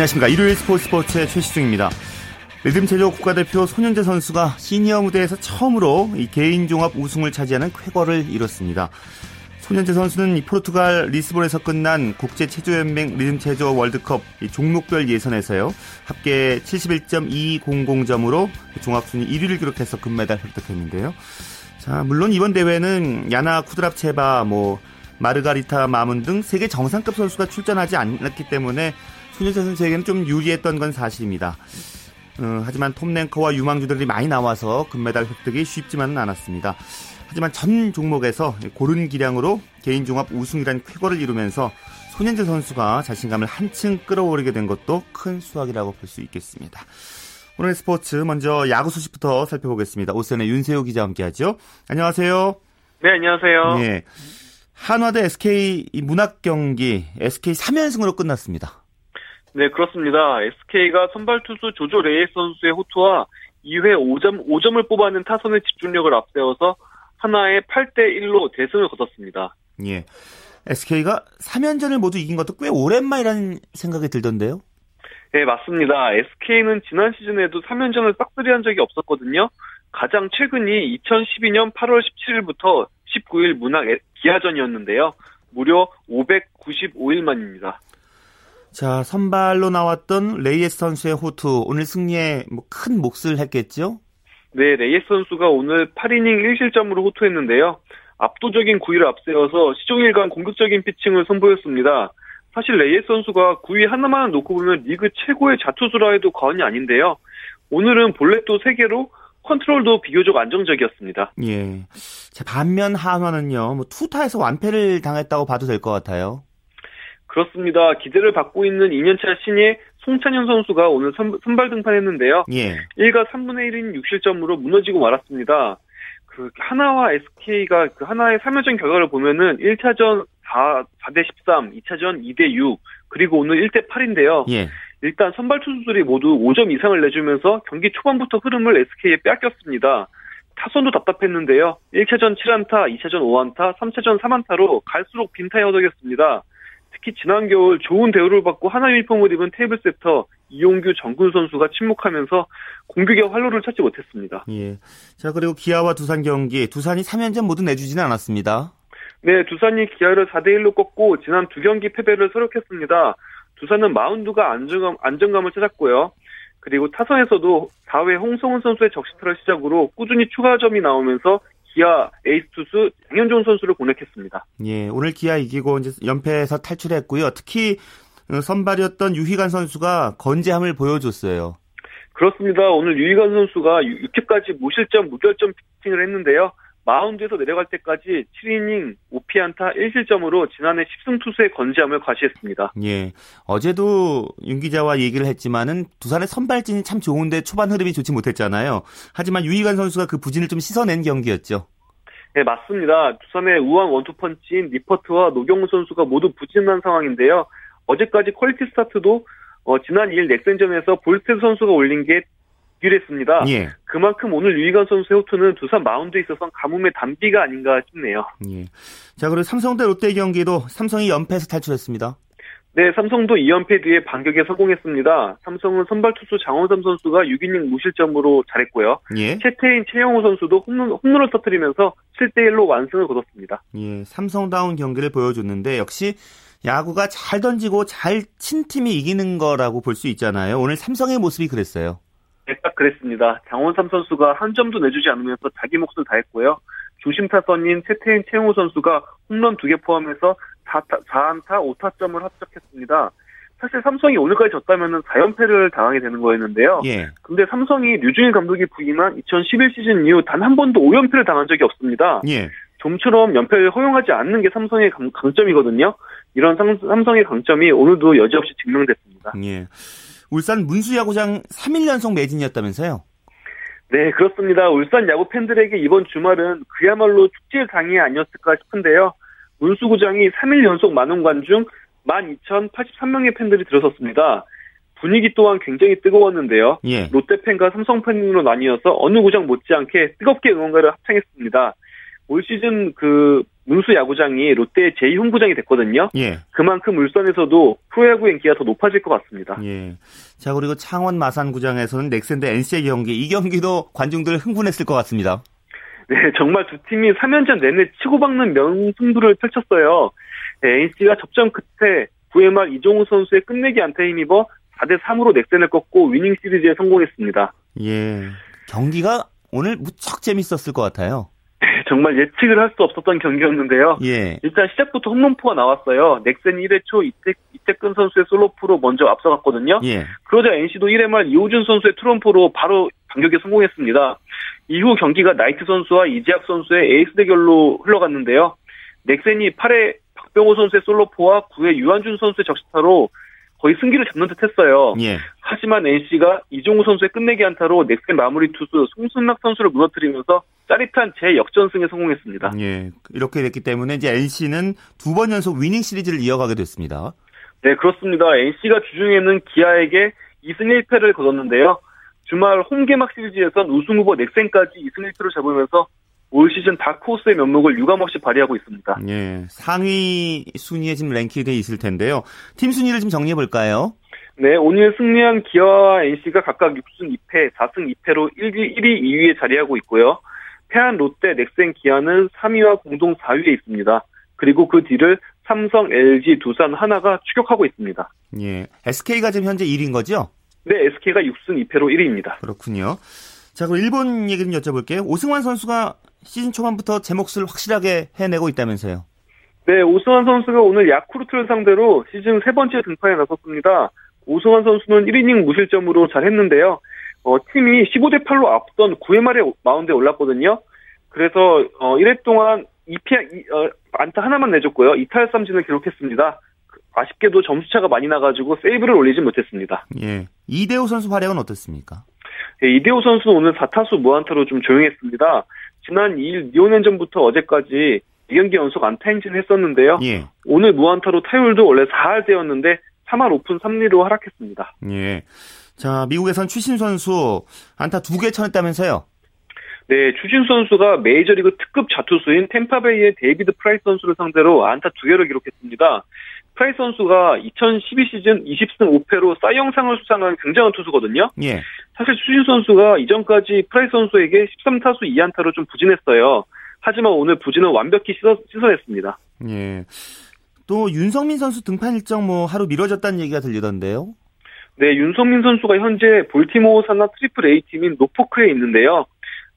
안녕하십니까. 일요일 스포츠 스포츠의 최시중입니다. 리듬 체조 국가대표 손현재 선수가 시니어 무대에서 처음으로 이 개인 종합 우승을 차지하는 쾌거를 이뤘습니다. 손현재 선수는 이 포르투갈 리스본에서 끝난 국제체조연맹 리듬체조 월드컵 종목별 예선에서요. 합계 71.200점으로 종합순위 1위를 기록해서 금메달 획득했는데요. 자, 물론 이번 대회는 야나 쿠드랍체바, 뭐 마르가리타 마문 등 세계 정상급 선수가 출전하지 않았기 때문에 손현재 선수에게는 좀 유리했던 건 사실입니다. 어, 하지만 톱랭커와 유망주들이 많이 나와서 금메달 획득이 쉽지만은 않았습니다. 하지만 전 종목에서 고른 기량으로 개인 종합 우승이란 쾌거를 이루면서 손현재 선수가 자신감을 한층 끌어오르게 된 것도 큰 수확이라고 볼 수 있겠습니다. 오늘 스포츠 먼저 야구 소식부터 살펴보겠습니다. 오선의 윤세호 기자 함께하죠. 안녕하세요. 네, 안녕하세요. 예. 한화대 SK 문학 경기 SK 3연승으로 끝났습니다. 네, 그렇습니다. SK가 선발 투수 조조 레이스 선수의 호투와 2회 5점 5점을 뽑아낸 타선의 집중력을 앞세워서 하나의 8대 1로 대승을 거뒀습니다. 예. SK가 3연전을 모두 이긴 것도 꽤 오랜만이라는 생각이 들던데요. 네, 맞습니다. SK는 지난 시즌에도 3연전을 싹쓸이 한 적이 없었거든요. 가장 최근이 2012년 8월 17일부터 19일 문학 기아전이었는데요. 무려 595일 만입니다. 자, 선발로 나왔던 레이에스 선수의 호투, 오늘 승리에 뭐 큰 몫을 했겠죠? 네, 레이에스 선수가 오늘 8이닝 1실점으로 호투했는데요. 압도적인 구위를 앞세워서 시종일관 공격적인 피칭을 선보였습니다. 사실 레이에스 선수가 구위 하나만 놓고 보면 리그 최고의 좌투수라 해도 과언이 아닌데요. 오늘은 볼넷도 3개로 컨트롤도 비교적 안정적이었습니다. 예. 자, 반면 한화는요, 뭐 투타에서 완패를 당했다고 봐도 될 것 같아요. 그렇습니다. 기대를 받고 있는 2년차 신예 송찬현 선수가 오늘 선, 발 등판했는데요. 예. 1가 3분의 1인 6실점으로 무너지고 말았습니다. 그 하나와 SK가 그 하나의 3연전 결과를 보면은 1차전 4, 4대 13, 2차전 2대 6, 그리고 오늘 1대 8인데요. 예. 일단 선발 투수들이 모두 5점 이상을 내주면서 경기 초반부터 흐름을 SK에 빼앗겼습니다. 타선도 답답했는데요. 1차전 7안타, 2차전 5안타, 3차전 3안타로 갈수록 빈타에 허덕였습니다. 특히 지난 겨울 좋은 대우를 받고 하나 유니폼을 입은 테이블 세터 이용규 정근 선수가 침묵하면서 공격의 활로를 찾지 못했습니다. 예. 자, 그리고 기아와 두산 경기, 두산이 3연전 모두 내주지는 않았습니다. 네, 두산이 기아를 4대1로 꺾고 지난 두 경기 패배를 설욕했습니다. 두산은 마운드가 안정감, 안정감을 찾았고요. 그리고 타선에서도 4회 홍성흔 선수의 적시타를 시작으로 꾸준히 추가점이 나오면서 기아 에이스 투수 양현종 선수를 공략했습니다. 예, 오늘 기아 이기고 이제 연패에서 탈출했고요. 특히 어, 선발이었던 유희관 선수가 건재함을 보여줬어요. 그렇습니다. 오늘 유희관 선수가 6회까지 무실점 무결점 피칭을 했는데요. 마운드에서 내려갈 때까지 7이닝 5피안타 1실점으로 지난해 10승 투수의 건재함을 과시했습니다. 예. 어제도 윤 기자와 얘기를 했지만은 두산의 선발진이 참 좋은데 초반 흐름이 좋지 못했잖아요. 하지만 유희관 선수가 그 부진을 좀 씻어낸 경기였죠. 네, 맞습니다. 두산의 우완 원투펀치인 니퍼트와 노경은 선수가 모두 부진한 상황인데요. 어제까지 퀄리티 스타트도 어, 지난 2일 넥센전에서 볼스테드 선수가 올린 게 유리했습니다. 예. 그만큼 오늘 유희관 선수의 호투는 두산 마운드에 있어서 가뭄의 단비가 아닌가 싶네요. 예. 자, 그리고 삼성 대 롯데 경기도 삼성이 연패에서 탈출했습니다. 네, 삼성도 2연패 뒤에 반격에 성공했습니다. 삼성은 선발 투수 장원삼 선수가 6이닝 무실점으로 잘했고요. 예. 채태인 최영호 선수도 홈런, 홈런을 터뜨리면서 7대1로 완승을 거뒀습니다. 예, 삼성다운 경기를 보여줬는데 역시 야구가 잘 던지고 잘 친 팀이 이기는 거라고 볼 수 있잖아요. 오늘 삼성의 모습이 그랬어요. 네, 딱 그랬습니다. 장원삼 선수가 한 점도 내주지 않으면서 자기 몫을 다했고요. 중심 타선인 채태인 최영호 선수가 홈런 2개 포함해서 4타, 4안타 5타점을 합작했습니다. 사실 삼성이 오늘까지 졌다면 4연패를 당하게 되는 거였는데요. 예. 근데 삼성이 류준일 감독이 부임한 2011 시즌 이후 단 한 번도 5연패를 당한 적이 없습니다. 예. 좀처럼 연패를 허용하지 않는 게 삼성의 강, 강점이거든요. 이런 삼, 삼성의 강점이 오늘도 여지없이 증명됐습니다. 예. 울산 문수야구장 3일 연속 매진이었다면서요? 네, 그렇습니다. 울산 야구 팬들에게 이번 주말은 그야말로 축제의 강이 아니었을까 싶은데요. 문수구장이 3일 연속 만원 관중 12,083명의 팬들이 들어섰습니다. 분위기 또한 굉장히 뜨거웠는데요. 예. 롯데 팬과 삼성 팬으로 나뉘어서 어느 구장 못지않게 뜨겁게 응원가를 합창했습니다. 올 시즌 그 문수 야구장이 롯데의 제2홈구장이 됐거든요. 예. 그만큼 울산에서도 프로야구 인기가 더 높아질 것 같습니다. 예. 자, 그리고 창원 마산구장에서는 넥센 대 NC의 경기. 이 경기도 관중들 흥분했을 것 같습니다. 네, 정말 두 팀이 3연전 내내 치고박는 명승부를 펼쳤어요. 네, NC가 접전 끝에 9회 말 이종우 선수의 끝내기 안타에 힘입어 4대 3으로 넥센을 꺾고 위닝 시리즈에 성공했습니다. 예. 경기가 오늘 무척 재밌었을 것 같아요. 정말 예측을 할 수 없었던 경기였는데요. 예. 일단 시작부터 홈런포가 나왔어요. 넥센 1회 초 이태, 이태근 선수의 솔로프로 먼저 앞서갔거든요. 예. 그러자 NC도 1회 말 이호준 선수의 트럼프로 바로 반격에 성공했습니다. 이후 경기가 나이트 선수와 이재학 선수의 에이스 대결로 흘러갔는데요. 넥센이 8회 박병호 선수의 솔로포와 9회 유한준 선수의 적시타로 거의 승기를 잡는 듯 했어요. 예. 하지만 NC가 이종우 선수의 끝내기 안타로 넥센 마무리 투수 송순락 선수를 무너뜨리면서 짜릿한 재역전승에 성공했습니다. 예. 이렇게 됐기 때문에 이제 NC는 두 번 연속 위닝 시리즈를 이어가게 됐습니다. 네, 그렇습니다. NC가 주중에는 기아에게 2승 1패를 거뒀는데요. 주말 홈개막 시리즈에선 우승 후보 넥센까지 2승 1패를 잡으면서 올 시즌 다크호스의 면목을 유감없이 발휘하고 있습니다. 예. 상위 순위에 지금 랭킹이 돼 있을 텐데요. 팀 순위를 좀 정리해 볼까요? 네, 오늘 승리한 기아와 NC가 각각 6승 2패, 4승 2패로 1위, 1위, 2위에 자리하고 있고요. 패한 롯데, 넥센, 기아는 3위와 공동 4위에 있습니다. 그리고 그 뒤를 삼성, LG, 두산, 하나가 추격하고 있습니다. 예. SK가 지금 현재 1위인 거죠? 네, SK가 6승 2패로 1위입니다. 그렇군요. 자, 그럼 일본 얘기 좀 여쭤볼게요. 오승환 선수가 시즌 초반부터 제 몫을 확실하게 해내고 있다면서요. 네, 오승환 선수가 오늘 야쿠르트를 상대로 시즌 세 번째 등판에 나섰습니다. 오승환 선수는 1이닝 무실점으로 잘 했는데요. 어, 팀이 15대 8로 앞선 9회 말에 마운드에 올랐거든요. 그래서 어, 1회 동안 2피 어, 안타 하나만 내줬고요. 이탈 삼진을 기록했습니다. 아쉽게도 점수차가 많이 나가지고 세이브를 올리지 못했습니다. 예. 이대호 선수 활약은 어떻습니까? 네, 이대호 선수는 오늘 4타수 무안타로 좀 조용했습니다. 지난 2일 니온행전부터 어제까지 2경기 연속 안타 행진을 했었는데요. 예. 오늘 무안타로 타율도 원래 4할대였는데 3할 5푼 3리로 하락했습니다. 예. 자, 미국에선 추신수 선수 안타 두개 쳐냈다면서요? 네, 추신수 선수가 메이저리그 특급 좌투수인 템파베이의 데이비드 프라이스 선수를 상대로 안타 두 개를 기록했습니다. 프라이스 선수가 2012 시즌 20승 5패로 사이영상을 수상한 굉장한 투수거든요. 예. 사실 추신수 선수가 이전까지 프라이스 선수에게 13타수 2안타로 좀 부진했어요. 하지만 오늘 부진은 완벽히 씻어, 씻어 냈습니다. 예. 또 윤석민 선수 등판 일정 뭐 하루 미뤄졌다는 얘기가 들리던데요. 네, 윤석민 선수가 현재 볼티모어 산하 트리플 A 팀인 노포크에 있는데요.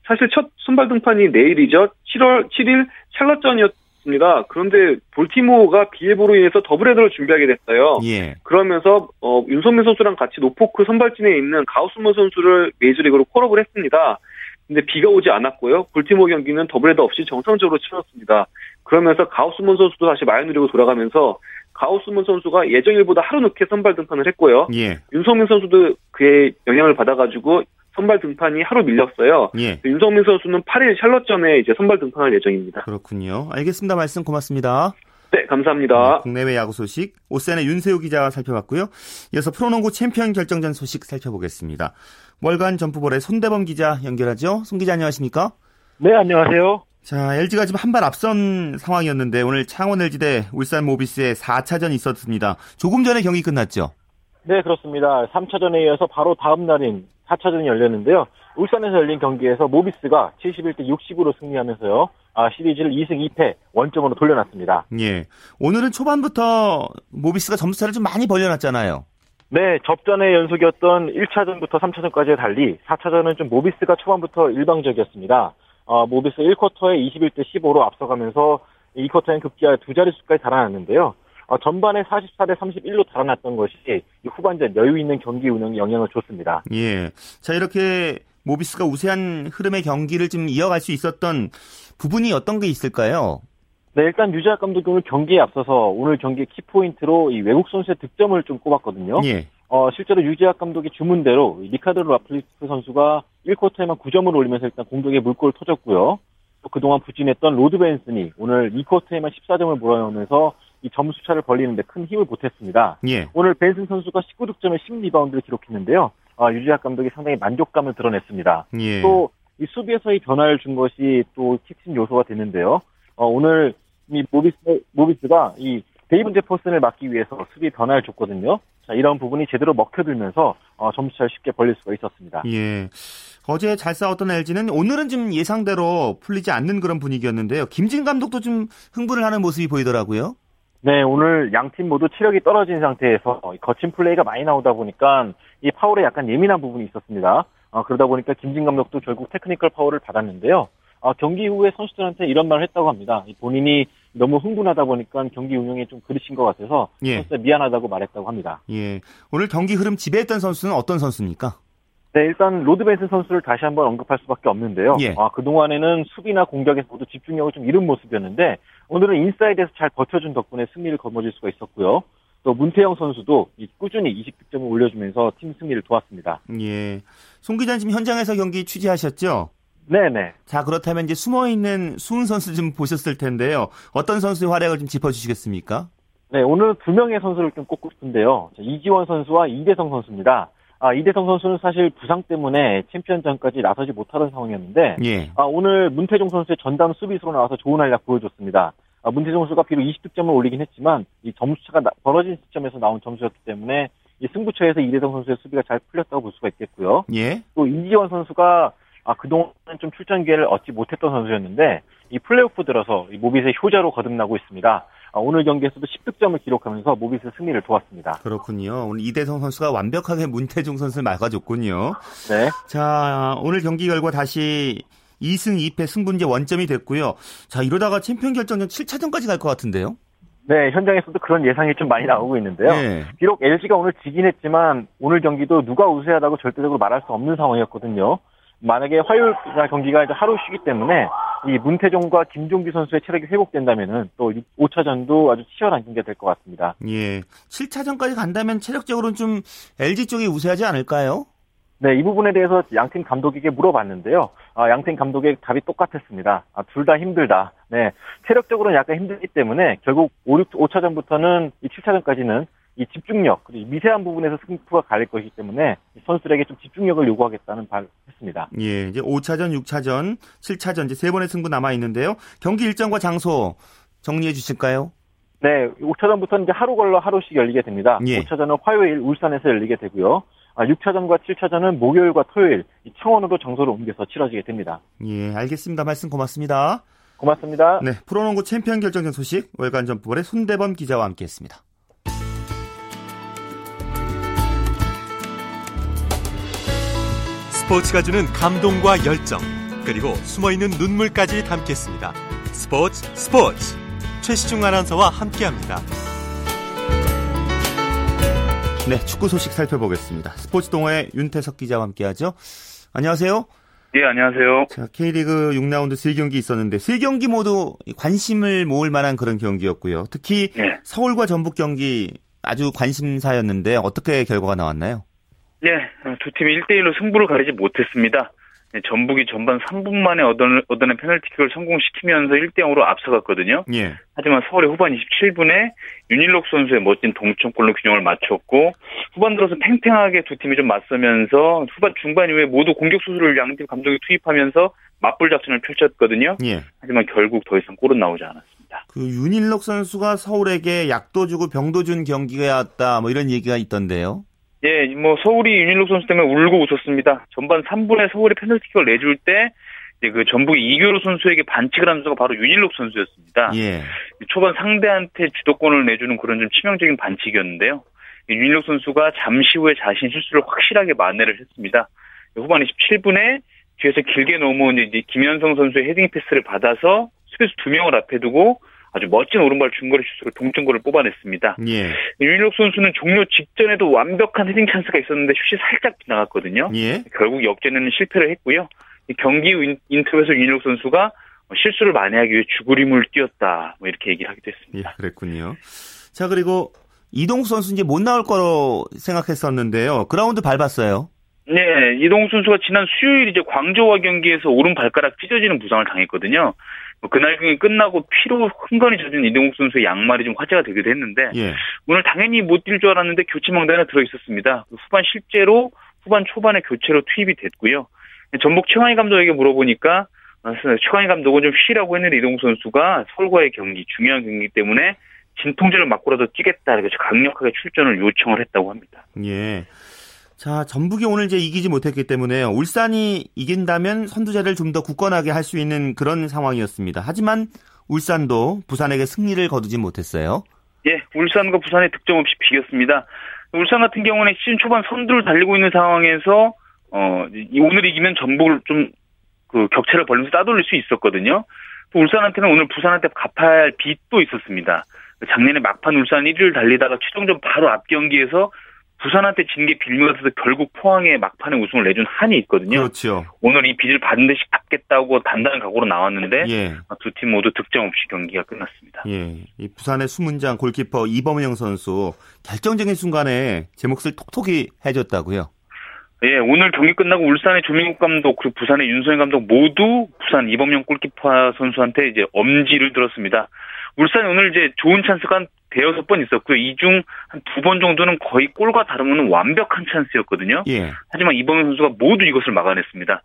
사실 첫 선발 등판이 내일이죠. 7월 7일 샬럿전이었 습니다. 그런데 볼티모어가 비예보로 인해서 더블헤더를 준비하게 됐어요. 예. 그러면서 어, 윤석민 선수랑 같이 노포크 선발진에 있는 가우스먼 선수를 메이저리그로 콜업을 했습니다. 근데 비가 오지 않았고요. 볼티모어 경기는 더블헤더 없이 정상적으로 치렀습니다. 그러면서 가우스먼 선수도 다시 마이너리그로 돌아가면서 가우스먼 선수가 예정일보다 하루 늦게 선발 등판을 했고요. 예. 윤석민 선수도 그의 영향을 받아가지고 선발 등판이 하루 밀렸어요. 예. 윤석민 선수는 8일 샬럿전에 이제 선발 등판할 예정입니다. 그렇군요. 알겠습니다. 말씀 고맙습니다. 네, 감사합니다. 네, 국내외 야구 소식 OSEN의 윤세호 기자와 살펴봤고요. 이어서 프로농구 챔피언 결정전 소식 살펴보겠습니다. 월간 점프볼의 손대범 기자 연결하죠. 손 기자 안녕하십니까? 네, 안녕하세요. 자, LG가 지금 한 발 앞선 상황이었는데 오늘 창원 LG 대 울산 모비스의 4차전이 있었습니다. 조금 전에 경기 끝났죠? 네, 그렇습니다. 3차전에 이어서 바로 다음 날인 4차전이 열렸는데요. 울산에서 열린 경기에서 모비스가 71대 60으로 승리하면서요. 아, 시리즈를 2승 2패 원점으로 돌려놨습니다. 예. 오늘은 초반부터 모비스가 점수차를 좀 많이 벌려놨잖아요. 네, 접전의 연속이었던 1차전부터 3차전까지와 달리 4차전은 좀 모비스가 초반부터 일방적이었습니다. 어, 모비스 1쿼터에 21대 15로 앞서가면서 2쿼터엔 급기야 두 자릿수까지 달아났는데요. 어, 전반에 44대 31로 달아났던 것이 후반전 여유 있는 경기 운영에 영향을 줬습니다. 예. 자, 이렇게 모비스가 우세한 흐름의 경기를 좀 이어갈 수 있었던 부분이 어떤 게 있을까요? 네, 일단 유재학 감독이 오늘 경기에 앞서서 오늘 경기 키포인트로 이 외국 선수의 득점을 좀 꼽았거든요. 예. 어, 실제로 유재학 감독의 주문대로 리카르도 라틀리프 선수가 1쿼터에만 9점을 올리면서 일단 공격에 물꼬를 터줬고요. 또 그동안 부진했던 로드 벤슨이 오늘 2쿼터에만 14점을 몰아넣으면서 이 점수 차를 벌리는데 큰 힘을 보탰습니다. 예. 오늘 벤슨 선수가 19득점에 10리바운드를 기록했는데요. 어, 유재학 감독이 상당히 만족감을 드러냈습니다. 예. 또이 수비에서의 변화를 준 것이 또 핵심 요소가 됐는데요. 어, 오늘 이 모비스, 모비스가 이 데이본 제퍼슨을 막기 위해서 수비 변화를 줬거든요. 자, 이런 부분이 제대로 먹혀들면서 어, 점수차를 쉽게 벌릴 수가 있었습니다. 예. 어제 잘 싸웠던 LG는 오늘은 좀 예상대로 풀리지 않는 그런 분위기였는데요. 김진 감독도 좀 흥분을 하는 모습이 보이더라고요. 네, 오늘 양 팀 모두 체력이 떨어진 상태에서 거친 플레이가 많이 나오다 보니까 이 파울에 약간 예민한 부분이 있었습니다. 어, 그러다 보니까 김진 감독도 결국 테크니컬 파울을 받았는데요. 어, 경기 후에 선수들한테 이런 말을 했다고 합니다. 본인이 너무 흥분하다 보니까 경기 운영에 좀 그르친 것 같아서 예. 선수들 미안하다고 말했다고 합니다. 예. 오늘 경기 흐름 지배했던 선수는 어떤 선수입니까? 네, 일단 로드 벤슨 선수를 다시 한번 언급할 수밖에 없는데요. 예. 아, 그동안에는 수비나 공격에서 모두 집중력을 좀 잃은 모습이었는데 오늘은 인사이드에서 잘 버텨준 덕분에 승리를 거머쥘 수가 있었고요. 또 문태영 선수도 꾸준히 20득점을 올려주면서 팀 승리를 도왔습니다. 예. 송 기자님 지금 현장에서 경기 취재하셨죠? 네네. 자, 그렇다면 이제 숨어 있는 수훈 선수 좀 보셨을 텐데요. 어떤 선수의 활약을 좀 짚어주시겠습니까? 네, 오늘 두 명의 선수를 좀 꼽고 싶은데요. 이지원 선수와 이대성 선수입니다. 아, 이대성 선수는 사실 부상 때문에 챔피언전까지 나서지 못하던 상황이었는데, 예. 아, 오늘 문태종 선수의 전담 수비수로 나와서 좋은 활약 보여줬습니다. 아, 문태종 선수가 비록 20득점을 올리긴 했지만, 이 점수차가 나, 벌어진 시점에서 나온 점수였기 때문에, 이 승부처에서 이대성 선수의 수비가 잘 풀렸다고 볼 수가 있겠고요. 예. 또 이지원 선수가 아, 그동안 좀 출전 기회를 얻지 못했던 선수였는데 이 플레이오프 들어서 이 모빗의 효자로 거듭나고 있습니다. 아, 오늘 경기에서도 10득점을 기록하면서 모빗의 승리를 도왔습니다. 그렇군요. 오늘 이대성 선수가 완벽하게 문태중 선수를 막아줬군요. 네. 자, 오늘 경기 결과 다시 2승 2패 승분제 원점이 됐고요. 자, 이러다가 챔피언 결정전 7차전까지 갈 것 같은데요? 네, 현장에서도 그런 예상이 좀 많이 나오고 있는데요. 네. 비록 LG가 오늘 지긴 했지만 오늘 경기도 누가 우세하다고 절대적으로 말할 수 없는 상황이었거든요. 만약에 화요일 경기가 이제 하루 쉬기 때문에 이 문태종과 김종규 선수의 체력이 회복된다면은 또 5차전도 아주 치열한 경기가 될 것 같습니다. 예. 7차전까지 간다면 체력적으로는 좀 LG 쪽이 우세하지 않을까요? 네, 이 부분에 대해서 양팀 감독에게 물어봤는데요. 아, 양팀 감독의 답이 똑같았습니다. 아, 둘 다 힘들다. 네, 체력적으로는 약간 힘들기 때문에 결국 5, 6, 5차전부터는 이 7차전까지는 이 집중력, 그리고 미세한 부분에서 승부가 갈릴 것이기 때문에 선수들에게 좀 집중력을 요구하겠다는 말 했습니다. 예, 이제 5차전, 6차전, 7차전 이제 세 번의 승부 남아 있는데요. 경기 일정과 장소 정리해 주실까요? 네, 5차전부터는 이제 하루 걸러 하루씩 열리게 됩니다. 예. 5차전은 화요일 울산에서 열리게 되고요. 아, 6차전과 7차전은 목요일과 토요일 청원으로 장소를 옮겨서 치러지게 됩니다. 예, 알겠습니다. 말씀 고맙습니다. 고맙습니다. 네, 프로농구 챔피언 결정전 소식 월간 점프볼의 손대범 기자와 함께했습니다. 스포츠가 주는 감동과 열정, 그리고 숨어있는 눈물까지 담겠습니다. 스포츠 스포츠 최시중 아나운서와 함께합니다. 네, 축구 소식 살펴보겠습니다. 스포츠 동호회 윤태석 기자와 함께하죠. 안녕하세요. 예, 안녕하세요. 자, K리그 6라운드 3경기 있었는데 3경기 모두 관심을 모을 만한 그런 경기였고요. 특히 예. 서울과 전북 경기 아주 관심사였는데 어떻게 결과가 나왔나요? 네, 두 팀이 1대1로 승부를 가리지 못했습니다. 네, 전북이 전반 3분 만에 얻어낸, 얻어낸 페널티킥을 성공시키면서 1대0으로 앞서갔거든요. 예. 하지만 서울의 후반 27분에 윤일록 선수의 멋진 동점골로 균형을 맞췄고 후반 들어서 팽팽하게 두 팀이 좀 맞서면서 후반 중반 이후에 모두 공격 수술을 양팀 감독이 투입하면서 맞불 작전을 펼쳤거든요. 예. 하지만 결국 더 이상 골은 나오지 않았습니다. 그 윤일록 선수가 서울에게 약도 주고 병도 준 경기였다 뭐 이런 얘기가 있던데요. 예, 뭐 서울이 윤일록 선수 때문에 울고 웃었습니다. 전반 3분에 서울이 페널티킥을 내줄 때 이제 그 전북의 이교로 선수에게 반칙을 한 선수가 바로 윤일록 선수였습니다. 예. 초반 상대한테 주도권을 내주는 그런 좀 치명적인 반칙이었는데요. 윤일록 선수가 잠시 후에 자신 실수를 확실하게 만회를 했습니다. 후반 27분에 뒤에서 길게 넘어온 이제 김현성 선수의 헤딩 패스를 받아서 수비수 두 명을 앞에 두고 아주 멋진 오른발 중거리 슛으로 동점골을 뽑아냈습니다. 예. 윤일록 선수는 종료 직전에도 완벽한 헤딩 찬스가 있었는데 슛이 살짝 나갔거든요. 예. 결국 역전에는 실패를 했고요. 경기 인터뷰에서 윤일록 선수가 실수를 만회하기 위해 죽을힘을 뛰었다. 뭐 이렇게 얘기를 하기도 했습니다. 예, 그랬군요. 자 그리고 이동국 선수 이제 못 나올 거로 생각했었는데요. 그라운드 밟았어요. 네, 이동국 선수가 지난 수요일 이제 광저우와 경기에서 오른 발가락 찢어지는 부상을 당했거든요. 뭐 그날 경기 끝나고 피로 흥건히 젖은 이동국 선수의 양말이 좀 화제가 되기도 했는데 예. 오늘 당연히 못 뛸 줄 알았는데 교체 명단에 들어 있었습니다. 후반 실제로 후반 초반에 교체로 투입이 됐고요. 전북 최환희 감독에게 물어보니까 최강희 감독은 좀 쉬라고 했는데 이동국 선수가 서울과의 경기 중요한 경기 때문에 진통제를 맞고라도 뛰겠다 이렇게 강력하게 출전을 요청을 했다고 합니다. 예. 자, 전북이 오늘 이제 이기지 못했기 때문에 울산이 이긴다면 선두자를 좀 더 굳건하게 할 수 있는 그런 상황이었습니다. 하지만 울산도 부산에게 승리를 거두지 못했어요. 예, 울산과 부산의 득점 없이 비겼습니다. 울산 같은 경우는 시즌 초반 선두를 달리고 있는 상황에서 어 오늘 이기면 전북을 좀 그 격차를 벌리면서 따돌릴 수 있었거든요. 또 울산한테는 오늘 부산한테 갚아야 할 빚도 있었습니다. 작년에 막판 울산 1위를 달리다가 최종전 바로 앞 경기에서 부산한테 진 게 빌미가 서 결국 포항에 막판에 우승을 내준 한이 있거든요. 그렇죠. 오늘 이 빚을 받은 듯이 갚겠다고 단단한 각오로 나왔는데 예. 두팀 모두 득점 없이 경기가 끝났습니다. 예. 이 부산의 수문장 골키퍼 이범영 선수 결정적인 순간에 제 몫을 톡톡히 해줬다고요. 예, 오늘 경기 끝나고 울산의 조민국 감독 그리고 부산의 윤소영 감독 모두 부산 이범영 골키퍼 선수한테 이제 엄지를 들었습니다. 울산이 오늘 이제 좋은 찬스가 대여섯 번 있었고요. 이 중 한 두 번 정도는 거의 골과 다름없는 완벽한 찬스였거든요. 예. 하지만 이범현 선수가 모두 이것을 막아냈습니다.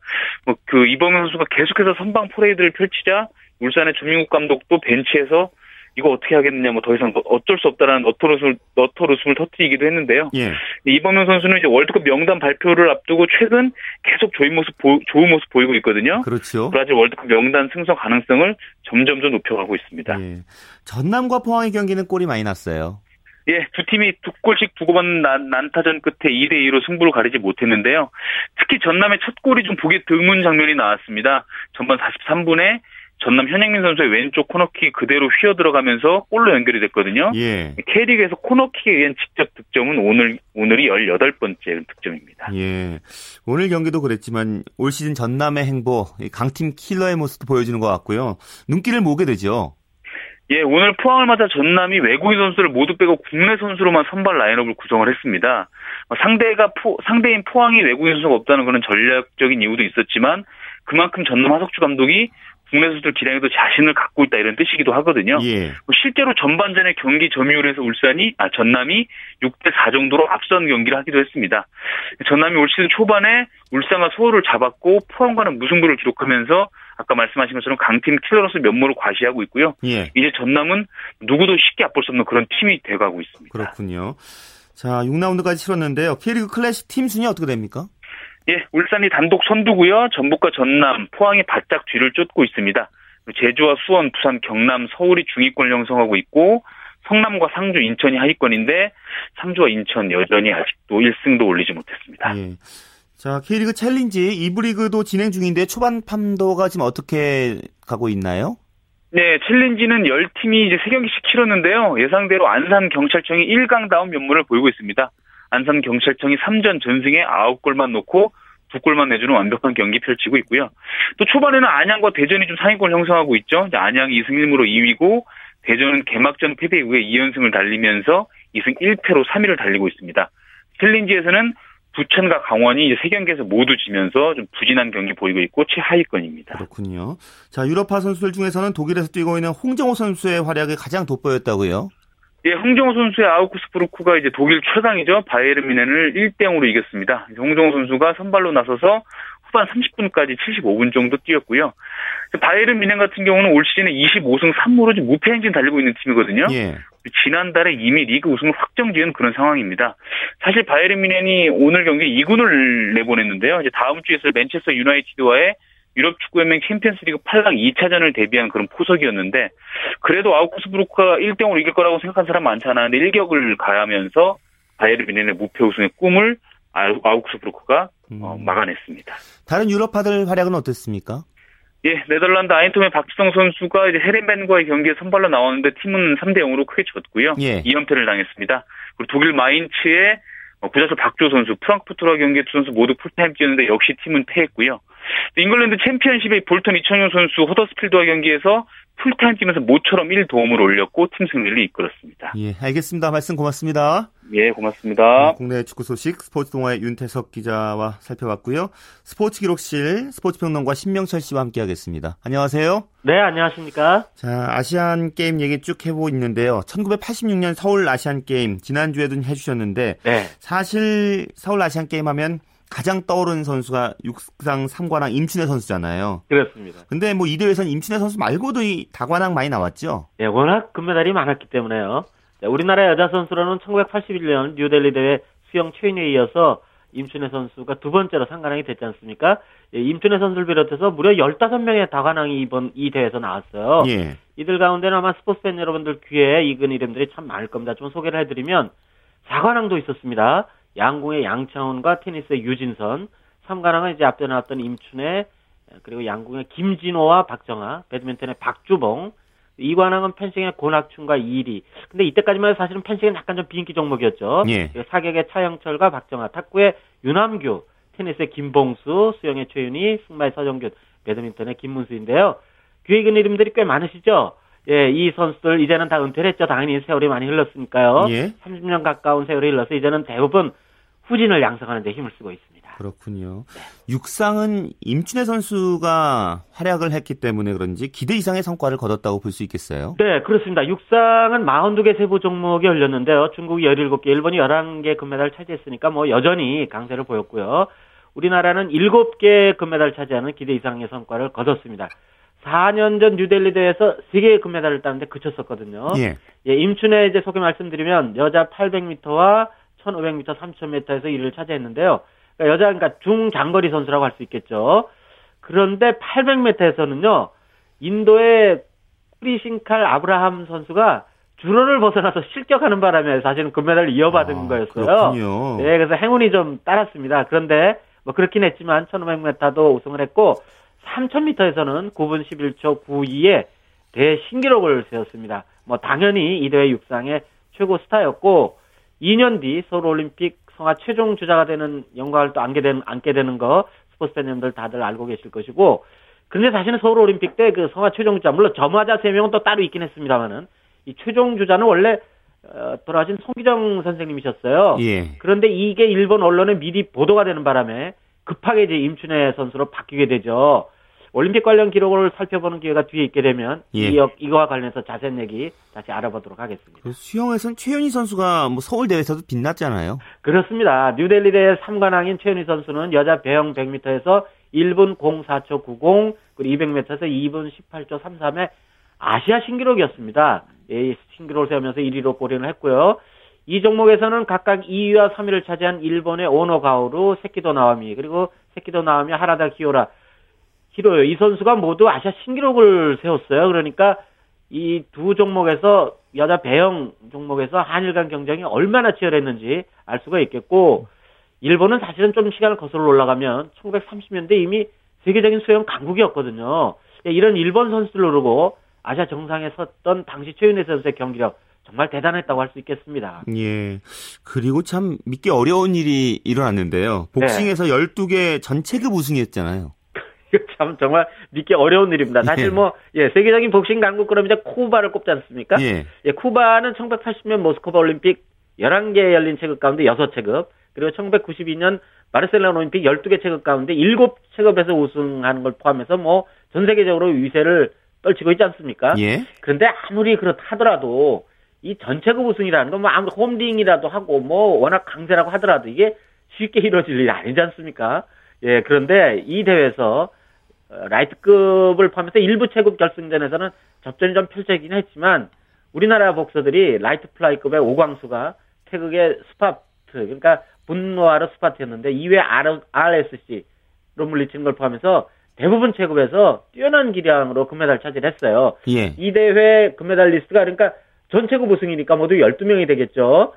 뭐 그 이범현 선수가 계속해서 선방 프레이드를 펼치자 울산의 조민국 감독도 벤치에서 이거 어떻게 하겠느냐, 뭐 더 이상 어쩔 수 없다라는 너토르스을, 너토르스을 터트리기도 했는데요. 예. 이범현 선수는 이제 월드컵 명단 발표를 앞두고 최근 계속 좋은 모습, 보, 좋은 모습 보이고 있거든요. 그렇죠. 브라질 월드컵 명단 승선 가능성을 점점점 높여가고 있습니다. 예. 전남과 포항의 경기는 골이 많이 났어요. 예, 두 팀이 두 골씩 두고받는 난타전 끝에 2대 2로 승부를 가리지 못했는데요. 특히 전남의 첫 골이 좀 보기 드문 장면이 나왔습니다. 전반 43분에 전남 현행민 선수의 왼쪽 코너킥 그대로 휘어 들어가면서 골로 연결이 됐거든요. 예. K리그에서 코너킥에 의한 직접 득점은 오늘 오늘이 18번째 득점입니다. 예. 오늘 경기도 그랬지만 올 시즌 전남의 행보, 강팀 킬러의 모습도 보여주는 것 같고요. 눈길을 모게 되죠. 예, 오늘 포항을 맞아 전남이 외국인 선수를 모두 빼고 국내 선수로만 선발 라인업을 구성을 했습니다. 상대가 포, 상대인 포항이 외국인 선수가 없다는 것은 전략적인 이유도 있었지만 그만큼 전남 하석주 감독이 국내 선수들 기량에도 자신을 갖고 있다 이런 뜻이기도 하거든요. 예. 뭐 실제로 전반전의 경기 점유율에서 울산이 아 전남이 6대 4 정도로 앞선 경기를 하기도 했습니다. 전남이 올 시즌 초반에 울산과 소호를 잡았고 포항과는 무승부를 기록하면서 아까 말씀하신 것처럼 강팀 킬러로서 면모를 과시하고 있고요. 예. 이제 전남은 누구도 쉽게 앞볼 수 없는 그런 팀이 돼가고 있습니다. 그렇군요. 자, 6라운드까지 치렀는데요. K리그 클래식 팀 순위 어떻게 됩니까? 예, 울산이 단독 선두고요. 전북과 전남, 포항이 바짝 뒤를 쫓고 있습니다. 제주와 수원, 부산, 경남, 서울이 중위권을 형성하고 있고 성남과 상주, 인천이 하위권인데 상주와 인천 여전히 아직도 1승도 올리지 못했습니다. 예. 자, K리그 챌린지 2부 리그도 진행 중인데 초반 판도가 지금 어떻게 가고 있나요? 네, 챌린지는 10팀이 이제 3경기씩 치렀는데요. 예상대로 안산 경찰청이 1강다운 면모를 보이고 있습니다. 안산 경찰청이 3전 전승에 9골만 놓고 두 골만 내주는 완벽한 경기 펼치고 있고요. 또 초반에는 안양과 대전이 좀 상위권 형성하고 있죠. 안양이 2승 1무로 2위고 대전은 개막전 패배 이후에 2연승을 달리면서 2승 1패로 3위를 달리고 있습니다. 챌린지에서는 부천과 강원이 이제 세 경기에서 모두 지면서 좀 부진한 경기 보이고 있고 최하위권입니다. 그렇군요. 자 유럽파 선수들 중에서는 독일에서 뛰고 있는 홍정호 선수의 활약이 가장 돋보였다고요? 예, 홍정호 선수의 아우크스부르크가 이제 독일 최강이죠. 바이에른 미넨을 1대 0으로 이겼습니다. 홍정호 선수가 선발로 나서서 후반 30분까지 75분 정도 뛰었고요. 바이에른 미넨 같은 경우는 올 시즌에 25승 3무로 무패 행진 달리고 있는 팀이거든요. 예. 지난달에 이미 리그 우승을 확정지은 그런 상황입니다. 사실 바이에른 미넨이 오늘 경기 2군을 내보냈는데요. 이제 다음 주에 있을 맨체스터 유나이티드와의 유럽 축구연맹 챔피언스리그 8강 2차전을 대비한 그런 포석이었는데 그래도 아우크스부르크가 1대 0으로 이길 거라고 생각한 사람 많잖아. 근데 일격을 가하면서 바이에른 뮌헨의 무패 우승의 꿈을 아우크스부르크가 음. 어, 막아냈습니다. 다른 유럽파들 활약은 어땠습니까? 예, 네덜란드 아인트호벤의 박지성 선수가 이제 헤렌벤과의 경기에 선발로 나왔는데 팀은 3대 0으로 크게 졌고요. 예. 2연패를 당했습니다. 그리고 독일 마인츠의 구자철 박주호 선수, 프랑크푸르트와 경기에 두 선수 모두 풀타임 뛰었는데 역시 팀은 패했고요. 잉글랜드 챔피언십의 볼턴 이청용 선수 허더스필드와 경기에서 풀타임 뛰면서 모처럼 1도움을 올렸고 팀 승리를 이끌었습니다. 예, 알겠습니다. 말씀 고맙습니다. 예, 고맙습니다. 네, 국내 축구 소식 스포츠동아의 윤태석 기자와 살펴봤고요. 스포츠 기록실 스포츠 평론가 신명철 씨와 함께하겠습니다. 안녕하세요. 네, 안녕하십니까? 자, 아시안 게임 얘기 쭉 해보고 있는데요. 1986년 서울 아시안 게임 지난주에도 해주셨는데 네. 사실 서울 아시안 게임 하면 가장 떠오르는 선수가 육상 3관왕 임춘혜 선수잖아요. 그렇습니다. 근데 뭐 이 대회에서는 임춘혜 선수 말고도 이 다관왕 많이 나왔죠? 예, 워낙 금메달이 많았기 때문에요. 우리나라 여자 선수로는 1981년 뉴델리 대회 수영 최인에 이어서 임춘혜 선수가 두 번째로 상관왕이 됐지 않습니까? 예, 임춘혜 선수를 비롯해서 무려 15명의 다관왕이 이번 이 대회에서 나왔어요. 예. 이들 가운데는 아마 스포츠 팬 여러분들 귀에 익은 이름들이 참 많을 겁니다. 좀 소개를 해드리면 4관왕도 있었습니다. 양궁의 양창훈과 테니스의 유진선, 3관왕은 이제 앞에 나왔던 임춘혜, 그리고 양궁의 김진호와 박정아, 배드민턴의 박주봉, 이관왕은 펜싱의 고낙춘과 이리. 근데 이때까지만 해도 사실은 펜싱은 약간 좀 비인기 종목이었죠. 예. 사격의 차영철과 박정아, 탁구의 유남규, 테니스의 김봉수, 수영의 최윤희, 승마의 서정균, 배드민턴의 김문수인데요. 귀에 익은 이름들이 꽤 많으시죠? 예, 이 선수들 이제는 다 은퇴를 했죠. 당연히 세월이 많이 흘렀으니까요. 예. 30년 가까운 세월이 흘러서 이제는 대부분 후진을 양성하는 데 힘을 쓰고 있습니다. 그렇군요. 네. 육상은 임춘혜 선수가 활약을 했기 때문에 그런지 기대 이상의 성과를 거뒀다고 볼 수 있겠어요? 네, 그렇습니다. 육상은 42개 세부 종목이 열렸는데요. 중국이 17개, 일본이 11개 금메달을 차지했으니까 뭐 여전히 강세를 보였고요. 우리나라는 7개 금메달을 차지하는 기대 이상의 성과를 거뒀습니다. 4년 전 뉴델리 대회에서 3개의 금메달을 따는데 그쳤었거든요. 예. 예, 임춘혜 이제 소개 말씀드리면 여자 800m와 1500m, 3000m에서 1위를 차지했는데요. 그러니까 여자 그러니까 중장거리 선수라고 할 수 있겠죠. 그런데 800m에서는요. 인도의 프리싱칼 아브라함 선수가 주로를 벗어나서 실격하는 바람에 사실은 금메달을 이어받은 아, 거였어요. 그렇군요. 네, 그래서 행운이 좀 따랐습니다. 그런데 뭐 그렇긴 했지만 1500m도 우승을 했고 3000m에서는 9분 11초 92에 대신기록을 세웠습니다. 뭐 당연히 이 대회 육상의 최고 스타였고 2년 뒤 서울 올림픽 성화 최종 주자가 되는 영광을 또 안게 되는, 안게 되는 거 스포츠 팬님들 다들 알고 계실 것이고 근데 사실은 서울 올림픽 때 그 성화 최종 주자 물론 점화자 3명은 또 따로 있긴 했습니다만은 이 최종 주자는 원래 어, 돌아가신 송기정 선생님이셨어요. 예. 그런데 이게 일본 언론에 미리 보도가 되는 바람에 급하게 이제 임춘혜 선수로 바뀌게 되죠. 올림픽 관련 기록을 살펴보는 기회가 뒤에 있게 되면 예. 이, 이거와 관련해서 자세한 얘기 다시 알아보도록 하겠습니다. 그 수영에서는 최윤희 선수가 뭐 서울 대회에서도 빛났잖아요. 그렇습니다. 뉴델리 대회 3관왕인 최윤희 선수는 여자 배영 100m에서 1분 04초 90 그리고 200m에서 2분 18초 33의 아시아 신기록이었습니다. 예, 신기록을 세우면서 1위로 고려를 했고요. 이 종목에서는 각각 2위와 3위를 차지한 일본의 오노 가오루, 세키도 나와미, 그리고 세키도 나와미, 하라다 기오라, 길어요. 이 선수가 모두 아시아 신기록을 세웠어요. 그러니까 이 두 종목에서 여자 배영 종목에서 한일 간 경쟁이 얼마나 치열했는지 알 수가 있겠고 일본은 사실은 좀 시간을 거슬러 올라가면 1930년대 이미 세계적인 수영 강국이었거든요. 예, 이런 일본 선수들을 오르고 아시아 정상에 섰던 당시 최윤혜 선수의 경기력 정말 대단했다고 할 수 있겠습니다. 예. 그리고 참 믿기 어려운 일이 일어났는데요. 복싱에서 네. 12개 전체급 우승이었잖아요. 이거 참 정말 믿기 어려운 일입니다. 사실 예. 뭐, 예, 세계적인 복싱 강국 그러면 이제 쿠바를 꼽지 않습니까? 예. 예, 쿠바는 1980년 모스크바 올림픽 11개 열린 체급 가운데 6체급, 그리고 1992년 바르셀로나 올림픽 12개 체급 가운데 7체급에서 우승하는 걸 포함해서 뭐, 전 세계적으로 위세를 떨치고 있지 않습니까? 예. 그런데 아무리 그렇다 하더라도 이 전체급 우승이라는 건 뭐 아무리 홈링이라고 하고 뭐 워낙 강세라고 하더라도 이게 쉽게 이루어질 일이 아니지 않습니까? 예, 그런데 이 대회에서 어, 라이트급을 포함해서 일부 체급 결승전에서는 접전이 좀 펼쳐지긴 했지만 우리나라 복서들이 라이트 플라이급의 오광수가 태국의 스파트 그러니까 분노하러 스파트였는데 2회 RSC로 물리치는 걸 포함해서 대부분 체급에서 뛰어난 기량으로 금메달 차지를 했어요. 예. 이 대회 금메달 리스트가 그러니까 전 체급 우승이니까 모두 12명이 되겠죠.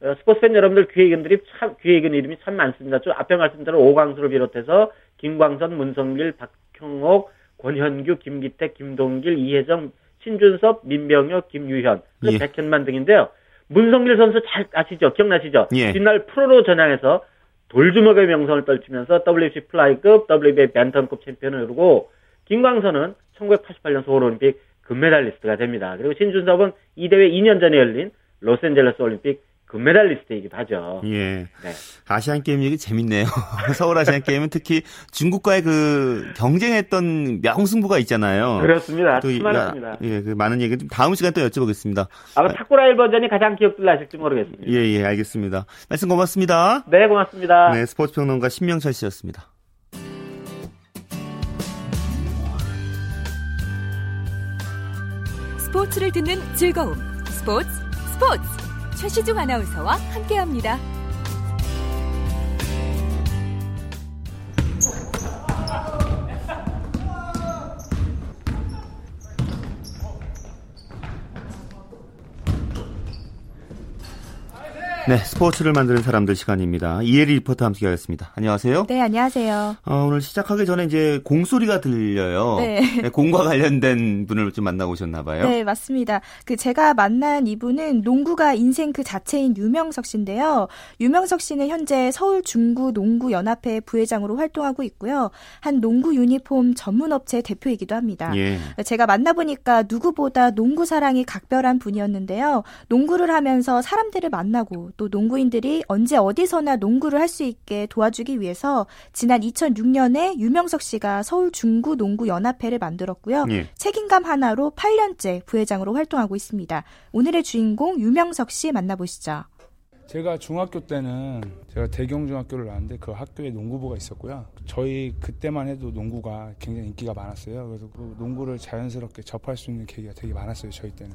어, 스포츠 팬 여러분들 귀에 익은 들이 참, 귀에 익은 이름이 참 많습니다. 좀 앞에 말씀드린 오광수를 비롯해서 김광선, 문성길, 박형옥, 권현규, 김기태, 김동길, 이해정, 신준섭, 민병혁, 김유현, 예. 백현만 등인데요. 문성길 선수 잘 아시죠? 기억나시죠? 예. 뒷날 프로로 전향해서 돌주먹의 명성을 떨치면서 WBC 플라이급, WBA 밴텀급 챔피언을 이루고 김광선은 1988년 서울올림픽 금메달리스트가 됩니다. 그리고 신준섭은 이 대회 2년 전에 열린 로스앤젤레스 올림픽 금메달리스트이기도 하죠. 예. 네. 아시안 게임 얘기 재밌네요. 서울 아시안 게임은 특히 중국과의 그 경쟁했던 명승부가 있잖아요. 그렇습니다. 또 많습니다. 예, 그 많은 얘기 좀 다음 시간에 또 여쭤보겠습니다. 아마 탁구 라이벌전이 가장 기억들 나실지 모르겠습니다. 예, 예, 알겠습니다. 말씀 고맙습니다. 네, 고맙습니다. 네, 스포츠 평론가 신명철 씨였습니다. 스포츠를 듣는 즐거움. 스포츠, 스포츠. 최시중 아나운서와 함께합니다. 네, 스포츠를 만드는 사람들 시간입니다. 이혜리 리포터 함께하겠습니다. 안녕하세요. 네, 안녕하세요. 어, 오늘 시작하기 전에 이제 공소리가 들려요. 네. 네. 공과 관련된 분을 좀 만나고 오셨나 봐요. 네, 맞습니다. 그 제가 만난 이분은 농구가 인생 그 자체인 유명석 씨인데요. 유명석 씨는 현재 서울 중구 농구 연합회 부회장으로 활동하고 있고요. 한 농구 유니폼 전문 업체 대표이기도 합니다. 예. 제가 만나보니까 누구보다 농구 사랑이 각별한 분이었는데요. 농구를 하면서 사람들을 만나고 또 농구인들이 언제 어디서나 농구를 할 수 있게 도와주기 위해서 지난 2006년에 유명석 씨가 서울 중구 농구 연합회를 만들었고요. 예. 책임감 하나로 8년째 부회장으로 활동하고 있습니다. 오늘의 주인공 유명석 씨 만나보시죠. 제가 중학교 때는 제가 대경중학교를 나왔는데 그 학교에 농구부가 있었고요. 저희 그때만 해도 농구가 굉장히 인기가 많았어요. 그래서 그 농구를 자연스럽게 접할 수 있는 계기가 되게 많았어요. 저희 때는.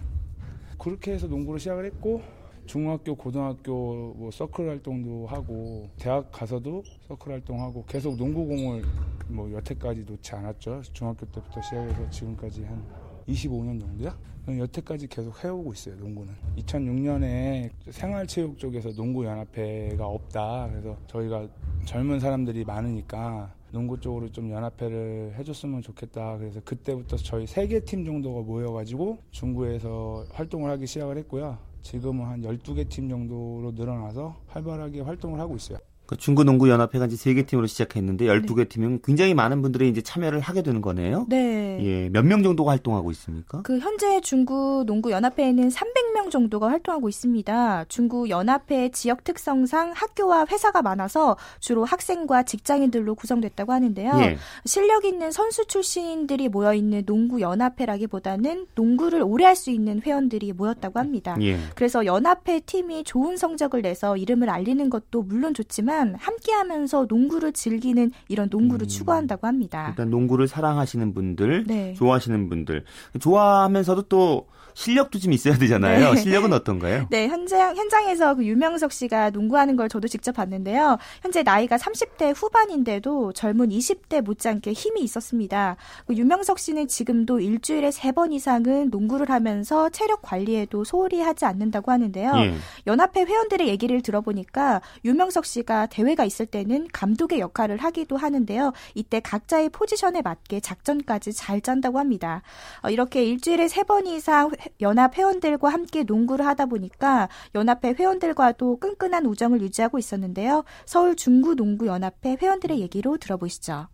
그렇게 해서 농구를 시작을 했고 중학교, 고등학교 뭐 서클 활동도 하고 대학 가서도 서클 활동하고 계속 농구공을 뭐 여태까지 놓지 않았죠. 중학교 때부터 시작해서 지금까지 한 25년 정도야? 여태까지 계속 해오고 있어요, 농구는. 2006년에 생활체육 쪽에서 농구연합회가 없다. 그래서 저희가 젊은 사람들이 많으니까 농구 쪽으로 좀 연합회를 해줬으면 좋겠다. 그래서 그때부터 저희 세 개 팀 정도가 모여가지고 중구에서 활동을 하기 시작을 했고요. 지금은 한 12개 팀 정도로 늘어나서 활발하게 활동을 하고 있어요. 그 중구농구연합회가 이제 세 개 팀으로 시작했는데 12개 팀이면 굉장히 많은 분들이 이제 참여를 하게 되는 거네요. 네. 예. 몇 명 정도가 활동하고 있습니까? 그 현재 중구농구연합회에는 300명 정도가 활동하고 있습니다. 중구연합회 지역 특성상 학교와 회사가 많아서 주로 학생과 직장인들로 구성됐다고 하는데요. 예. 실력 있는 선수 출신들이 모여 있는 농구연합회라기보다는 농구를 오래 할 수 있는 회원들이 모였다고 합니다. 예. 그래서 연합회 팀이 좋은 성적을 내서 이름을 알리는 것도 물론 좋지만 있지만 함께하면서 농구를 즐기는 이런 농구를 음. 추구한다고 합니다. 일단 농구를 사랑하시는 분들, 네. 좋아하시는 분들, 좋아하면서도 또 실력도 좀 있어야 되잖아요. 네. 실력은 어떤가요? 네, 현장 현장에서 그 유명석 씨가 농구하는 걸 저도 직접 봤는데요. 현재 나이가 30대 후반인데도 젊은 20대 못지않게 힘이 있었습니다. 그 유명석 씨는 지금도 일주일에 3번 이상은 농구를 하면서 체력 관리에도 소홀히 하지 않는다고 하는데요. 예. 연합회 회원들의 얘기를 들어보니까 유명석 씨가 대회가 있을 때는 감독의 역할을 하기도 하는데요. 이때 각자의 포지션에 맞게 작전까지 잘 짠다고 합니다. 어, 이렇게 일주일에 3번 이상 연합 회원들과 함께 농구를 하다 보니까 연합회 회원들과도 끈끈한 우정을 유지하고 있었는데요. 서울 중구 농구 연합회 회원들의 얘기로 들어보시죠.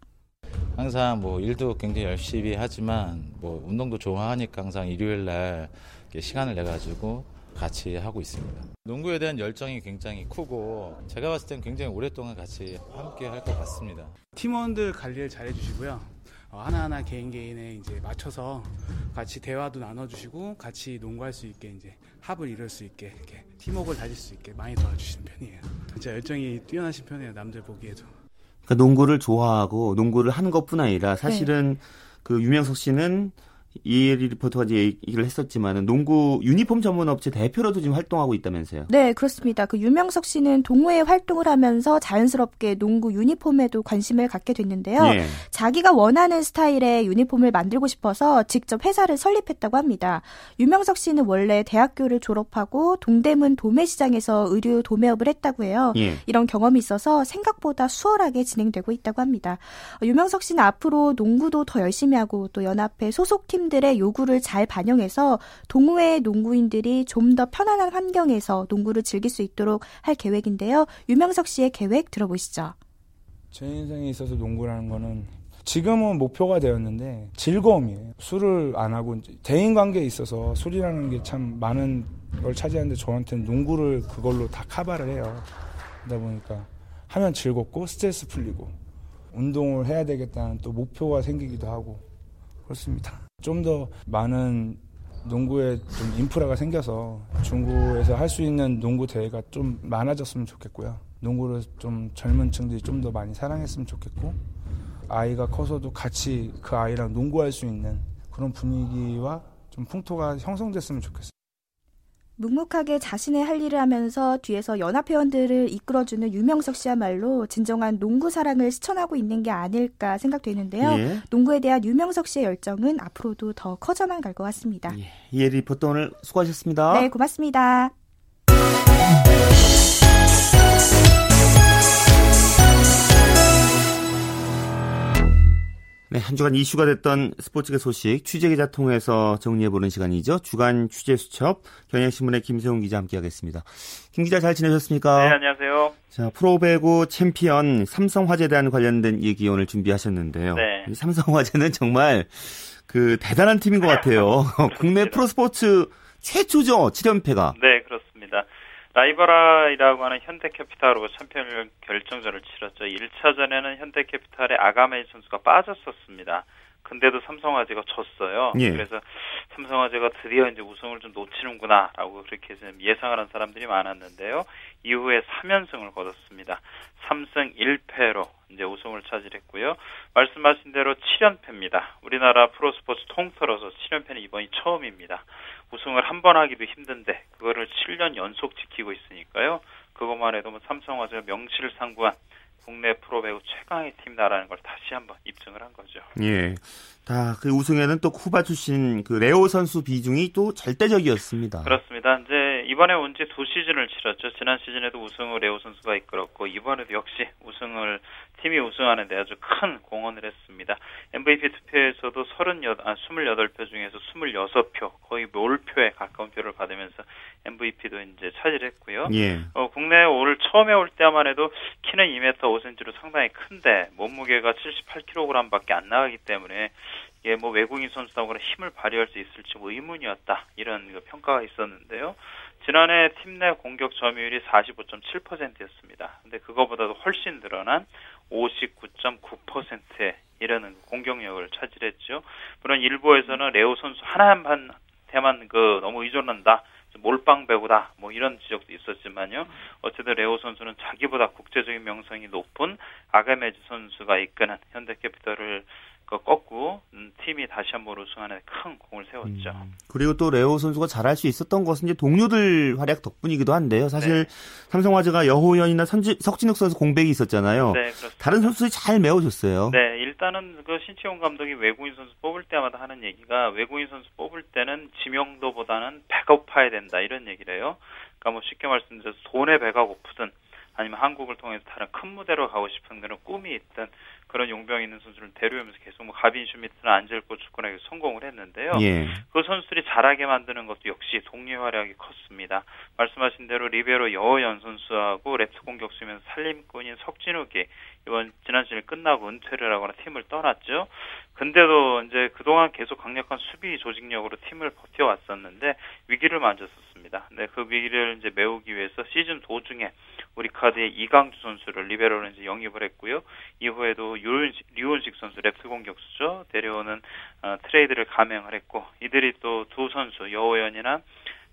항상 뭐 일도 굉장히 열심히 하지만 뭐 운동도 좋아하니까 항상 일요일 날 시간을 내 가지고 같이 하고 있습니다. 농구에 대한 열정이 굉장히 크고 제가 봤을 땐 굉장히 오랫동안 같이 함께 할 것 같습니다. 팀원들 관리를 잘 해 주시고요. 어, 하나하나 개인 개인에 이제 맞춰서 같이 대화도 나눠주시고 같이 농구할 수 있게 이제 합을 이룰 수 있게 이렇게 팀워크를 다질 수 있게 많이 도와주시는 편이에요. 진짜 열정이 뛰어나신 편이에요. 남들 보기에도. 그러니까 농구를 좋아하고 농구를 하는 것뿐 아니라 사실은 네. 그 유명석 씨는 이혜리 리포터가 이제 얘기를 했었지만 농구 유니폼 전문 업체 대표로도 지금 활동하고 있다면서요? 네, 그렇습니다. 그 유명석 씨는 동호회 활동을 하면서 자연스럽게 농구 유니폼에도 관심을 갖게 됐는데요. 예. 자기가 원하는 스타일의 유니폼을 만들고 싶어서 직접 회사를 설립했다고 합니다. 유명석 씨는 원래 대학교를 졸업하고 동대문 도매시장에서 의류 도매업을 했다고 해요. 예. 이런 경험이 있어서 생각보다 수월하게 진행되고 있다고 합니다. 유명석 씨는 앞으로 농구도 더 열심히 하고 또 연합회 소속팀 팀들의 요구를 잘 반영해서 동호회 농구인들이 좀 더 편안한 환경에서 농구를 즐길 수 있도록 할 계획인데요. 유명석 씨의 계획 들어보시죠. 제 인생에 있어서 농구라는 거는 지금은 목표가 되었는데 즐거움이에요. 술을 안 하고 대인 관계에 있어서 술이라는 게 참 많은 걸 차지하는데 저한테는 농구를 그걸로 다 카바를 해요. 그러다 보니까 하면 즐겁고 스트레스 풀리고 운동을 해야 되겠다는 또 목표가 생기기도 하고 그렇습니다. 좀 더 많은 농구에 좀 인프라가 생겨서 중구에서 할 수 있는 농구 대회가 좀 많아졌으면 좋겠고요. 농구를 좀 젊은 층들이 좀 더 많이 사랑했으면 좋겠고 아이가 커서도 같이 그 아이랑 농구할 수 있는 그런 분위기와 좀 풍토가 형성됐으면 좋겠어요. 묵묵하게 자신의 할 일을 하면서 뒤에서 연합회원들을 이끌어주는 유명석 씨야말로 진정한 농구 사랑을 실천하고 있는 게 아닐까 생각되는데요. 예. 농구에 대한 유명석 씨의 열정은 앞으로도 더 커져만 갈 것 같습니다. 예. 이혜리 리포터 오늘 수고하셨습니다. 네, 고맙습니다. 네, 한 주간 이슈가 됐던 스포츠계 소식 취재기자 통해서 정리해보는 시간이죠. 주간 취재수첩 경향신문의 김세훈 기자 함께하겠습니다. 김 기자 잘 지내셨습니까? 네, 안녕하세요. 자, 프로배구 챔피언 삼성화재에 대한 관련된 얘기 오늘 준비하셨는데요. 네. 삼성화재는 정말 그 대단한 팀인 것 같아요. 국내 프로스포츠 최초죠, 7연패가. 네. 라이벌이라고 하는 현대캐피탈하고 챔피언 결정전을 치렀죠. 1차전에는 현대캐피탈의 아가메즈 선수가 빠졌었습니다. 근데도 삼성화재가 졌어요. 예. 그래서 삼성화재가 드디어 이제 우승을 좀 놓치는구나라고 그렇게 예상을 한 사람들이 많았는데요. 이후에 3연승을 거뒀습니다. 3승 1패로 이제 우승을 차지했고요. 말씀하신 대로 7연패입니다. 우리나라 프로스포츠 통틀어서 7연패는 이번이 처음입니다. 우승을 한 번 하기도 힘든데 그거를 7년 연속 지키고 있으니까요. 그것만 해도 뭐 삼성화재가 명실상부한 국내 프로 배구 최강의 팀다라는 걸 다시 한번 입증을 한 거죠. 예. 다 그 우승에는 또 쿠바 출신 그 레오 선수 비중이 또 절대적이었습니다. 그렇습니다. 이제 이번에 온 지 두 시즌을 치렀죠. 지난 시즌에도 우승을 레오 선수가 이끌었고 이번에도 역시 우승을 팀이 우승하는 데 아주 큰 공헌을 했습니다. MVP 투표에서도 38, 아, 28표 중에서 26표, 거의 몰표에 가까운 표를 받으면서 MVP도 이제 차지했고요. 예. 어, 국내에 올 처음에 올 때만 해도 키는 2m 5cm로 상당히 큰데 몸무게가 78kg밖에 안 나가기 때문에 이게 뭐 외국인 선수다거나 힘을 발휘할 수 있을지 의문이었다 이런 그 평가가 있었는데요. 지난해 팀 내 공격 점유율이 45.7%였습니다. 근데 그거보다도 훨씬 늘어난 59.9%에 이르는 공격력을 차지했죠. 물론 일부에서는 레오 선수 하나한테만 그 너무 의존한다. 몰빵 배구다 뭐 이런 지적도 있었지만요. 어쨌든 레오 선수는 자기보다 국제적인 명성이 높은 아가메즈 선수가 이끄는 현대캐피털을 그 꺾고 음, 팀이 다시 한번 우승하는 큰 공을 세웠죠. 음, 그리고 또 레오 선수가 잘할 수 있었던 것은 이제 동료들 활약 덕분이기도 한데요. 사실 네. 삼성화재가 여호연이나 선지, 석진욱 선수 공백이 있었잖아요. 네. 다른 선수들이 잘 메워줬어요. 네, 일단은 그 신치용 감독이 외국인 선수 뽑을 때마다 하는 얘기가 외국인 선수 뽑을 때는 지명도보다는 배고파야 된다 이런 얘기를 해요. 그러니까 뭐 쉽게 말씀드려서 돈에 배가 고프든 아니면 한국을 통해서 다른 큰 무대로 가고 싶은 그런 꿈이 있든 그런 용병 있는 선수를 데려오면서 계속 뭐 가빈 슈미트나 안젤코 추크나 성공을 했는데요. 예. 그 선수들이 잘하게 만드는 것도 역시 동료 활약이 컸습니다. 말씀하신 대로 리베로 여오현 선수하고 레프트 공격수면서 살림꾼인 석진욱이 이번 지난 시즌 끝나고 은퇴를 하거나 팀을 떠났죠. 근데도 이제 그동안 계속 강력한 수비 조직력으로 팀을 버텨왔었는데 위기를 맞았었습니다. 근데 그 위기를 이제 메우기 위해서 시즌 도중에 우리 카드의 이강주 선수를 리베로로 이제 영입을 했고요. 이후에도 류윤식 선수 레프트 공격수죠. 데려오는 어, 트레이드를 감행을 했고 이들이 또 두 선수 여오현이나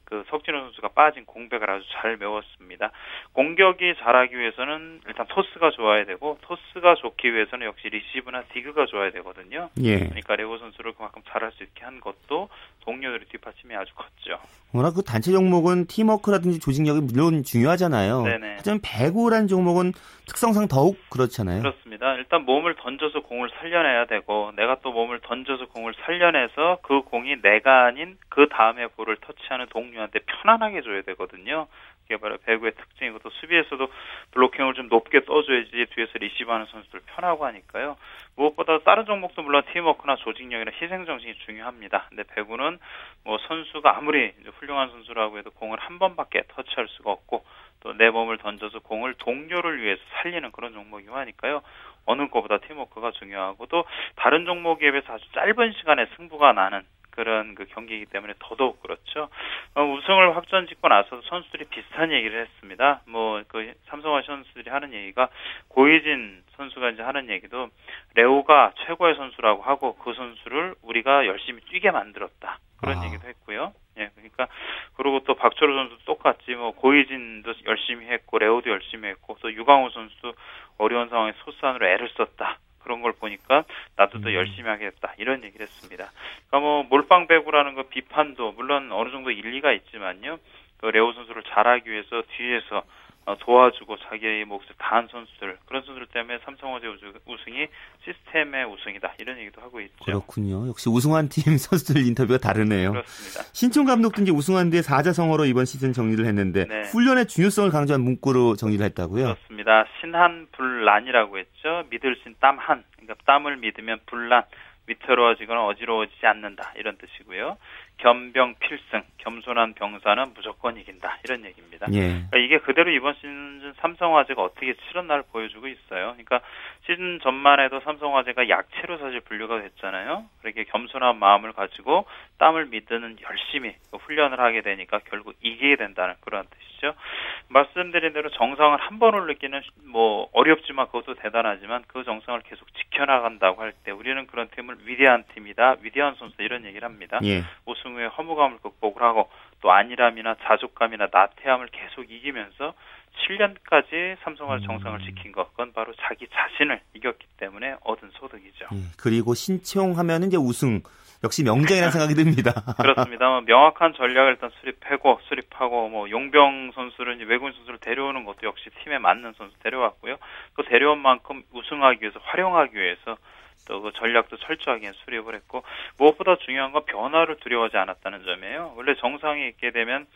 그 석진욱 선수가 빠진 공백을 아주 잘 메웠습니다. 공격이 잘하기 위해서는 일단 토스가 좋아야 되고 토스가 좋기 위해서는 역시 리시브나 디그가 좋아야 되거든요. 예. 그러니까 레오 선수를 그만큼 잘할 수 있게 한 것도 동료들의 뒷받침이 아주 컸죠. 워낙 그 단체 종목은 팀워크라든지 조직력이 물론 중요하잖아요. 네네. 하지만 배구란 종목은 특성상 더욱 그렇잖아요. 그렇습니다. 일단 몸을 던져서 공을 살려내야 되고 내가 또 몸을 던져서 공을 살려내서 그 공이 내가 아닌 그 다음에 볼을 터치하는 동료한테 편안하게 줘야 되거든요. 그게 바로 배구의 특징이고 또 수비에서도 블로킹을 좀 높게 떠줘야지 뒤에서 리시브하는 선수들 편하고 하니까요. 무엇보다 다른 종목도 물론 팀워크나 조직력이나 희생정신이 중요합니다. 근데 배구는 뭐 선수가 아무리 훌륭한 선수라고 해도 공을 한 번밖에 터치할 수가 없고 또 내 몸을 던져서 공을 동료를 위해서 살리는 그런 종목이고 하니까요. 어느 것보다 팀워크가 중요하고 또 다른 종목에 비해서 아주 짧은 시간에 승부가 나는 그런 그 경기이기 때문에 더더욱 그렇죠. 어, 우승을 확정 짓고 나서 선수들이 비슷한 얘기를 했습니다. 뭐 그 삼성화 선수들이 하는 얘기가 고이진 선수가 이제 하는 얘기도 레오가 최고의 선수라고 하고 그 선수를 우리가 열심히 뛰게 만들었다. 그런 아. 얘기도 했고요. 예, 그러니까 그리고 또 박철호 선수 똑같지 뭐 고이진도 열심히 했고 레오도 열심히 했고 또 유강호 선수도 어려운 상황에 소수안으로 애를 썼다. 그런 걸 보니까 나도 더 음. 열심히 하겠다 이런 얘기를 했습니다. 그러니까 뭐 몰빵 배구라는 거 비판도 물론 어느 정도 일리가 있지만요. 그 레오 선수를 잘하기 위해서 뒤에서 어, 도와주고 자기의 몫을 다한 선수들 그런 선수들 때문에 삼성화재 우승이 시스템의 우승이다 이런 얘기도 하고 있죠. 그렇군요. 역시 우승한 팀 선수들 인터뷰가 다르네요. 그렇습니다. 신청 감독도 이제 우승한 뒤에 사자성어로 이번 시즌 정리를 했는데 네. 훈련의 중요성을 강조한 문구로 정리를 했다고요? 그렇습니다. 신한 불란이라고 했죠. 믿을 신 땀한 그러니까 땀을 믿으면 불란 위태로워지거나 어지러워지지 않는다 이런 뜻이고요. 겸병 필승, 겸손한 병사는 무조건 이긴다 이런 얘기입니다. 예. 그러니까 이게 그대로 이번 시즌 삼성화재가 어떻게 치렀나를 보여주고 있어요. 그러니까 시즌 전만 해도 삼성화재가 약체로 사실 분류가 됐잖아요. 그렇게 겸손한 마음을 가지고 땀을 믿는 열심히 훈련을 하게 되니까 결국 이기게 된다는 그런 뜻이죠. 말씀드린 대로 정상을 한 번을 느끼는 뭐 어렵지만 그것도 대단하지만 그 정상을 계속 지켜나간다고 할 때 우리는 그런 팀을 위대한 팀이다, 위대한 선수 이런 얘기를 합니다. 예. 우승 후에 허무감을 극복을 하고 또 안일함이나 자족감이나 나태함을 계속 이기면서 7년까지 삼성화 정상을 지킨 것, 그건 바로 자기 자신을 이겼기 때문에 얻은 소득이죠. 예, 그리고 신청 하면 이제 우승 역시 명장이라는 생각이 듭니다. 그렇습니다. 뭐 명확한 전략을 일단 수립하고 수립하고 뭐 용병 선수를 외국인 선수를 데려오는 것도 역시 팀에 맞는 선수 데려왔고요. 그 데려온 만큼 우승하기 위해서 활용하기 위해서 또 그 전략도 철저하게 수립을 했고 무엇보다 중요한 건 변화를 두려워하지 않았다는 점이에요. 원래 정상에 있게 되면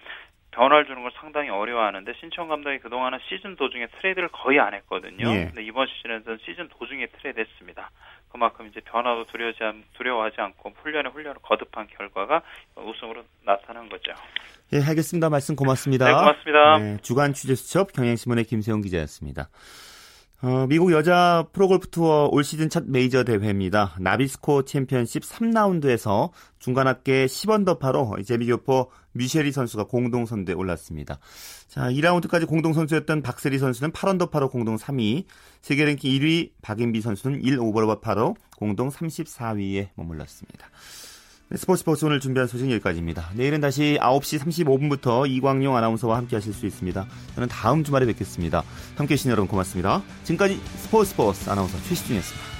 변화를 주는 걸 상당히 어려워하는데 신치용 감독이 그동안은 시즌 도중에 트레이드를 거의 안 했거든요. 예. 근데 이번 시즌에서는 시즌 도중에 트레이드 했습니다. 그만큼 이제 변화도 두려워하지, 두려워하지 않고 훈련에 훈련을 거듭한 결과가 우승으로 나타난 거죠. 예, 알겠습니다. 말씀 고맙습니다. 네, 고맙습니다. 네, 주간 취재 수첩 경향신문의 김세훈 기자였습니다. 어, 미국 여자 프로골프 투어 올 시즌 첫 메이저 대회입니다. 나비스코 챔피언십 3라운드에서 중간 합계 10언더파로 제비교포 미쉐리 선수가 공동 선두에 올랐습니다. 자, 2라운드까지 공동 선수였던 박세리 선수는 8언더파로 공동 3위, 세계 랭킹 1위 박인비 선수는 1오버파로 공동 34위에 머물렀습니다. 네, 스포츠 스포츠 오늘 준비한 소식 여기까지입니다. 내일은 다시 9시 35분부터 이광용 아나운서와 함께 하실 수 있습니다. 저는 다음 주말에 뵙겠습니다. 함께 해주신 여러분 고맙습니다. 지금까지 스포츠 스포츠 아나운서 최시중이었습니다.